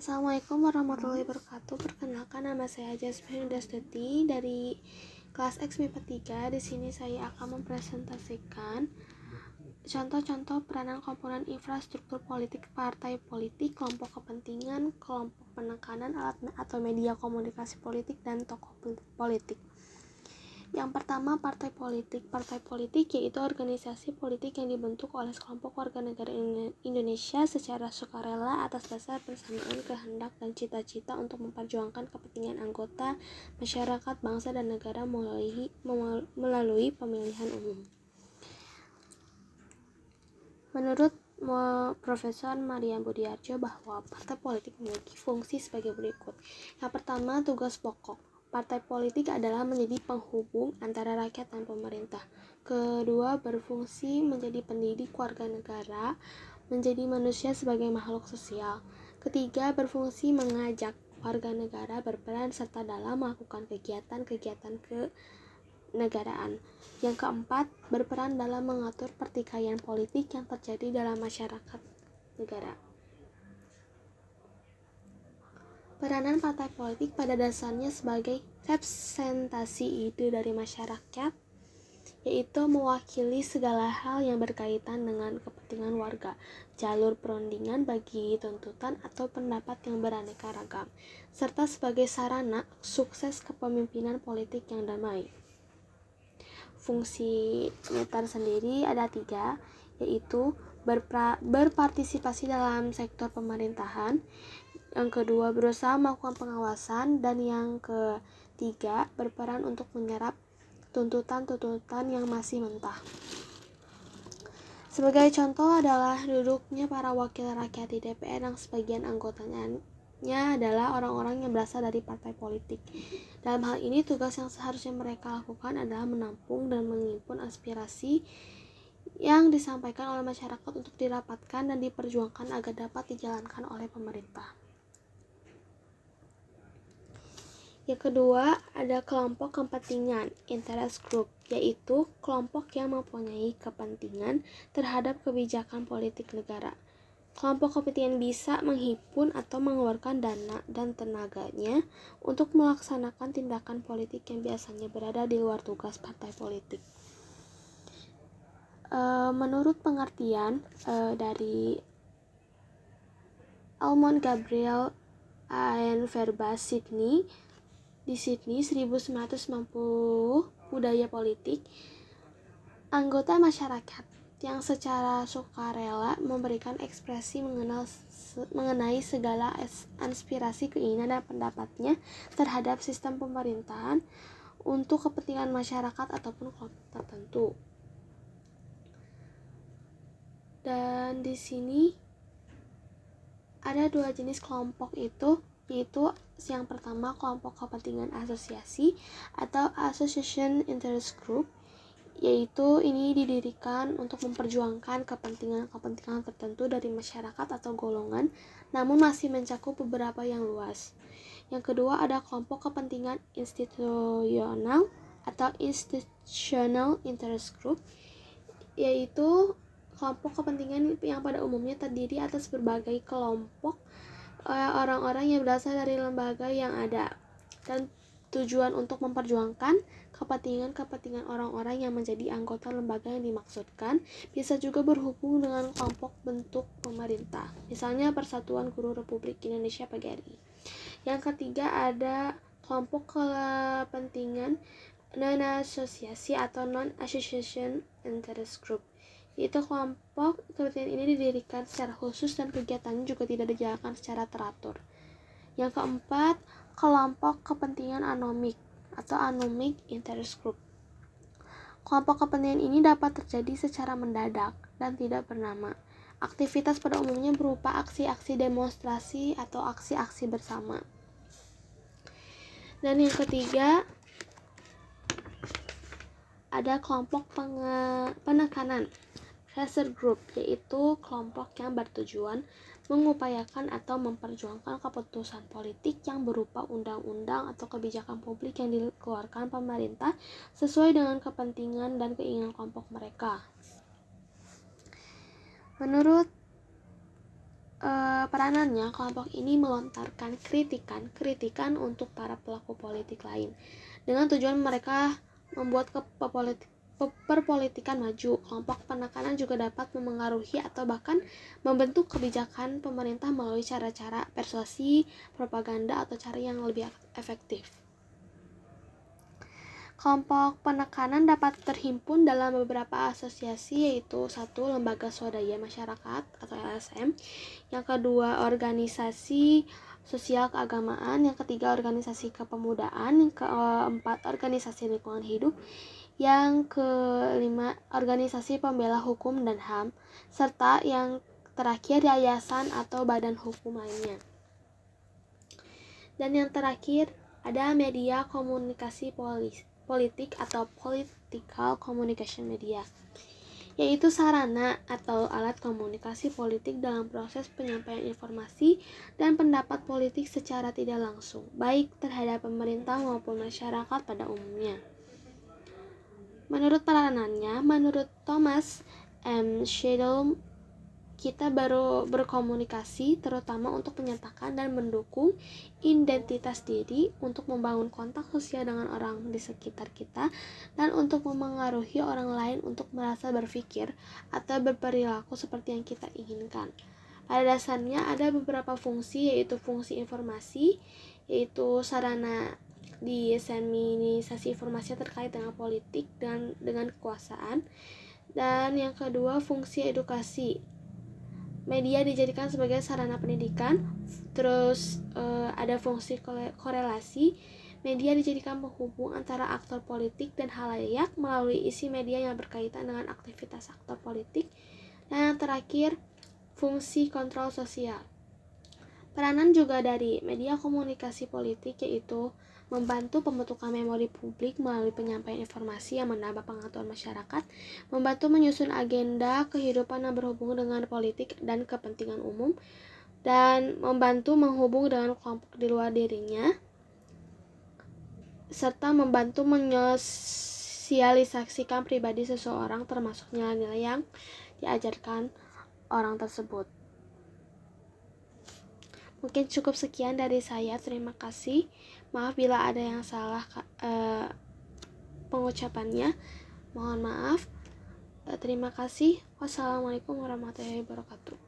Assalamualaikum warahmatullahi wabarakatuh. Perkenalkan nama saya Jasmine Dastuti dari kelas X MIPA 3. Di sini saya akan mempresentasikan contoh-contoh peranan komponen infrastruktur politik partai politik, kelompok kepentingan, kelompok penekanan alat atau media komunikasi politik dan tokoh politik. Yang pertama, partai politik. Partai politik yaitu organisasi politik yang dibentuk oleh sekelompok warga negara Indonesia secara sukarela atas dasar persamaan kehendak dan cita-cita untuk memperjuangkan kepentingan anggota masyarakat, bangsa, dan negara melalui, melalui pemilihan umum. Menurut Profesor Maria Budiarjo bahwa partai politik memiliki fungsi sebagai berikut. Yang pertama, tugas pokok Partai politik adalah menjadi penghubung antara rakyat dan pemerintah. Kedua, berfungsi menjadi pendidik warga negara, menjadi manusia sebagai makhluk sosial. Ketiga, berfungsi mengajak warga negara berperan serta dalam melakukan kegiatan-kegiatan kenegaraan. Yang keempat, berperan dalam mengatur pertikaian politik yang terjadi dalam masyarakat negara. Peranan partai politik pada dasarnya sebagai representasi ide dari masyarakat, yaitu mewakili segala hal yang berkaitan dengan kepentingan warga, jalur perundingan bagi tuntutan atau pendapat yang beraneka ragam, serta sebagai sarana sukses kepemimpinan politik yang damai. Fungsi meter sendiri ada tiga, yaitu berpartisipasi dalam sektor pemerintahan, yang kedua berusaha melakukan pengawasan dan yang ketiga berperan untuk menyerap tuntutan-tuntutan yang masih mentah. Sebagai contoh adalah duduknya para wakil rakyat di DPR yang sebagian anggotanya adalah orang-orang yang berasal dari partai politik. Dalam hal ini, tugas yang seharusnya mereka lakukan adalah menampung dan mengimpun aspirasi yang disampaikan oleh masyarakat untuk dirapatkan dan diperjuangkan agar dapat dijalankan oleh pemerintah. Yang kedua, ada kelompok kepentingan interest group, yaitu kelompok yang mempunyai kepentingan terhadap kebijakan politik negara. Kelompok kepentingan bisa menghimpun atau mengeluarkan dana dan tenaganya untuk melaksanakan tindakan politik yang biasanya berada di luar tugas partai politik. E, menurut pengertian e, dari Almond Gabriel and Verba Sydney, di Sydney 1990 budaya politik anggota masyarakat yang secara sukarela memberikan ekspresi mengenal mengenai segala aspirasi keinginan dan pendapatnya terhadap sistem pemerintahan untuk kepentingan masyarakat ataupun kelompok tertentu. Dan di sini ada dua jenis kelompok itu yaitu yang pertama kelompok kepentingan asosiasi atau association interest group yaitu ini didirikan untuk memperjuangkan kepentingan-kepentingan tertentu dari masyarakat atau golongan namun masih mencakup beberapa yang luas. Yang kedua ada kelompok kepentingan institusional atau institutional interest group yaitu kelompok kepentingan yang pada umumnya terdiri atas berbagai kelompok orang-orang yang berasal dari lembaga yang ada. Dan tujuan untuk memperjuangkan kepentingan-kepentingan orang-orang yang menjadi anggota lembaga yang dimaksudkan bisa juga berhubung dengan kelompok bentuk pemerintah, misalnya Persatuan Guru Republik Indonesia PGRI. Yang ketiga ada kelompok kepentingan non-asosiasi atau non-association interest group yaitu kelompok kepentingan ini didirikan secara khusus dan kegiatannya juga tidak dijalankan secara teratur. Yang keempat, kelompok kepentingan anomik atau anomic interest group. Kelompok kepentingan ini dapat terjadi secara mendadak dan tidak bernama. Aktivitas pada umumnya berupa aksi-aksi demonstrasi atau aksi-aksi bersama. Dan yang ketiga, ada kelompok penekanan pressure group yaitu kelompok yang bertujuan mengupayakan atau memperjuangkan keputusan politik yang berupa undang-undang atau kebijakan publik yang dikeluarkan pemerintah sesuai dengan kepentingan dan keinginan kelompok mereka. Menurut uh, peranannya kelompok ini melontarkan kritikan-kritikan untuk para pelaku politik lain dengan tujuan mereka membuat perpolitikan maju. Kelompok penekanan juga dapat memengaruhi atau bahkan membentuk kebijakan pemerintah melalui cara-cara persuasi, propaganda, atau cara yang lebih efektif. Kelompok penekanan dapat terhimpun dalam beberapa asosiasi yaitu satu lembaga swadaya masyarakat atau LSM, yang kedua organisasi sosial keagamaan, yang ketiga organisasi kepemudaan, yang keempat organisasi lingkungan hidup, yang kelima organisasi pembela hukum dan HAM, serta yang terakhir yayasan atau badan hukum lainnya. Dan yang terakhir ada media komunikasi polis politik atau political communication media, yaitu sarana atau alat komunikasi politik dalam proses penyampaian informasi dan pendapat politik secara tidak langsung, baik terhadap pemerintah maupun masyarakat pada umumnya. Menurut peranannya, menurut Thomas M. Shadow kita baru berkomunikasi terutama untuk menyatakan dan mendukung identitas diri untuk membangun kontak sosial dengan orang di sekitar kita dan untuk memengaruhi orang lain untuk merasa berpikir atau berperilaku seperti yang kita inginkan. Pada dasarnya ada beberapa fungsi yaitu fungsi informasi yaitu sarana diseminisasi informasi terkait dengan politik dan dengan kekuasaan. Dan yang kedua fungsi edukasi. Media dijadikan sebagai sarana pendidikan terus uh, ada fungsi korelasi. Media dijadikan penghubung antara aktor politik dan halayak melalui isi media yang berkaitan dengan aktivitas aktor politik. Dan yang terakhir fungsi kontrol sosial peranan juga dari media komunikasi politik yaitu membantu pembentukan memori publik melalui penyampaian informasi yang menambah pengetahuan masyarakat, membantu menyusun agenda kehidupan yang berhubungan dengan politik dan kepentingan umum, dan membantu menghubung dengan kelompok di luar dirinya, serta membantu menyosialisasikan pribadi seseorang termasuk nilai-nilai yang diajarkan orang tersebut. Mungkin cukup sekian dari saya. Terima kasih. Maaf bila ada yang salah uh, pengucapannya. Mohon maaf. Uh, terima kasih. Wassalamualaikum warahmatullahi wabarakatuh.